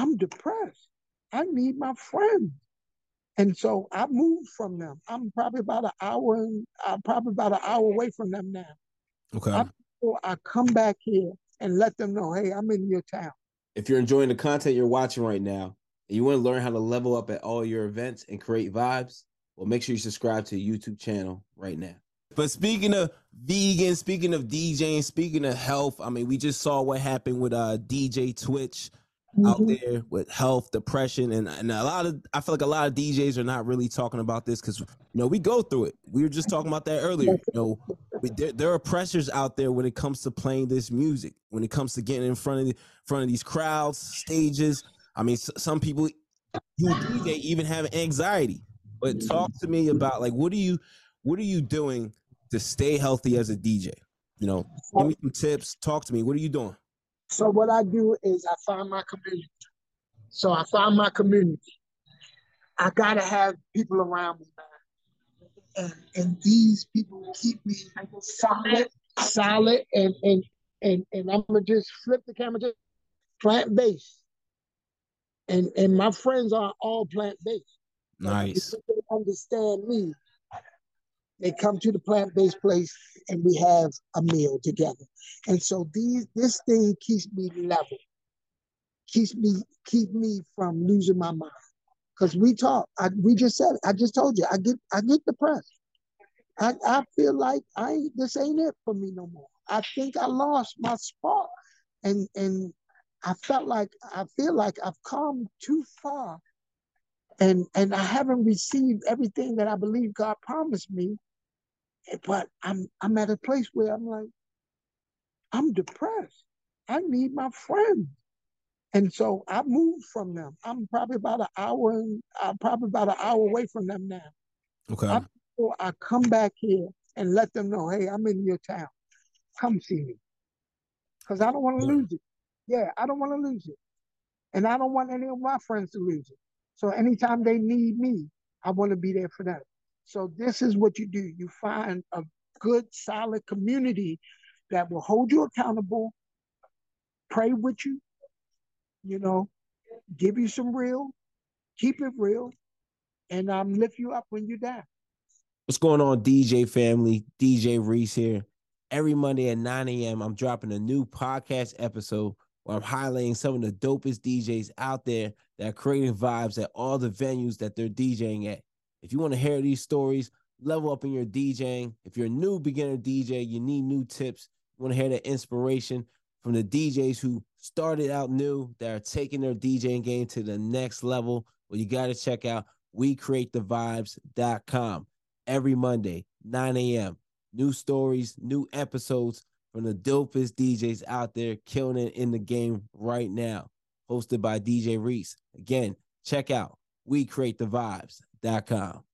I'm depressed. I need my friends. And so I moved from them. I'm probably about an hour and I'm probably about an hour away from them now. Okay. I, I come back here and let them know, hey, I'm in your town. If you're enjoying the content you're watching right now and you want to learn how to level up at all your events and create vibes, well, make sure you subscribe to the YouTube channel right now. But speaking of vegan, speaking of DJing, speaking of health, I mean, we just saw what happened with uh DJ Twitch out Mhm. there with health, depression, and, and a lot of I feel like a lot of DJs are not really talking about this because you know we go through it. We were just talking about that earlier. You know, we, there, there are pressures out there when it comes to playing this music, when it comes to getting in front of the, front of these crowds, stages. I mean, s- some people, you DJ even have anxiety. But talk to me about like what are you, what are you doing to stay healthy as a DJ? You know, give me some tips. Talk to me. What are you doing? So what I do is I find my community. So I find my community. I gotta have people around me, man. And and these people keep me solid, solid, and and and and I'm gonna just flip the camera just plant based. And and my friends are all plant based. Nice. They understand me. They come to the plant-based place and we have a meal together. And so these this thing keeps me level. Keeps me keep me from losing my mind. Cause we talk, I, we just said, it. I just told you, I get I get depressed. I, I feel like I ain't this ain't it for me no more. I think I lost my spot. And and I felt like I feel like I've come too far and and I haven't received everything that I believe God promised me. But I'm I'm at a place where I'm like, I'm depressed. I need my friends. And so I moved from them. I'm probably about an hour and I'm probably about an hour away from them now. Okay. I, so I come back here and let them know, hey, I'm in your town. Come see me. Because I don't want to Yeah. lose it. Yeah, I don't want to lose it. And I don't want any of my friends to lose it. So anytime they need me, I want to be there for them. So this is what you do. You find a good, solid community that will hold you accountable, pray with you, you know, give you some real, keep it real, and um, lift you up when you die. What's going on, DJ family? DJ Reese here. Every Monday at 9 a.m., I'm dropping a new podcast episode where I'm highlighting some of the dopest DJs out there that are creating vibes at all the venues that they're DJing at. If you want to hear these stories, level up in your DJing. If you're a new beginner DJ, you need new tips, you want to hear the inspiration from the DJs who started out new that are taking their DJing game to the next level, well, you got to check out WeCreateTheVibes.com every Monday, 9 a.m. New stories, new episodes from the dopest DJs out there killing it in the game right now. Hosted by DJ Reese. Again, check out WeCreateTheVibes.com. Dot com.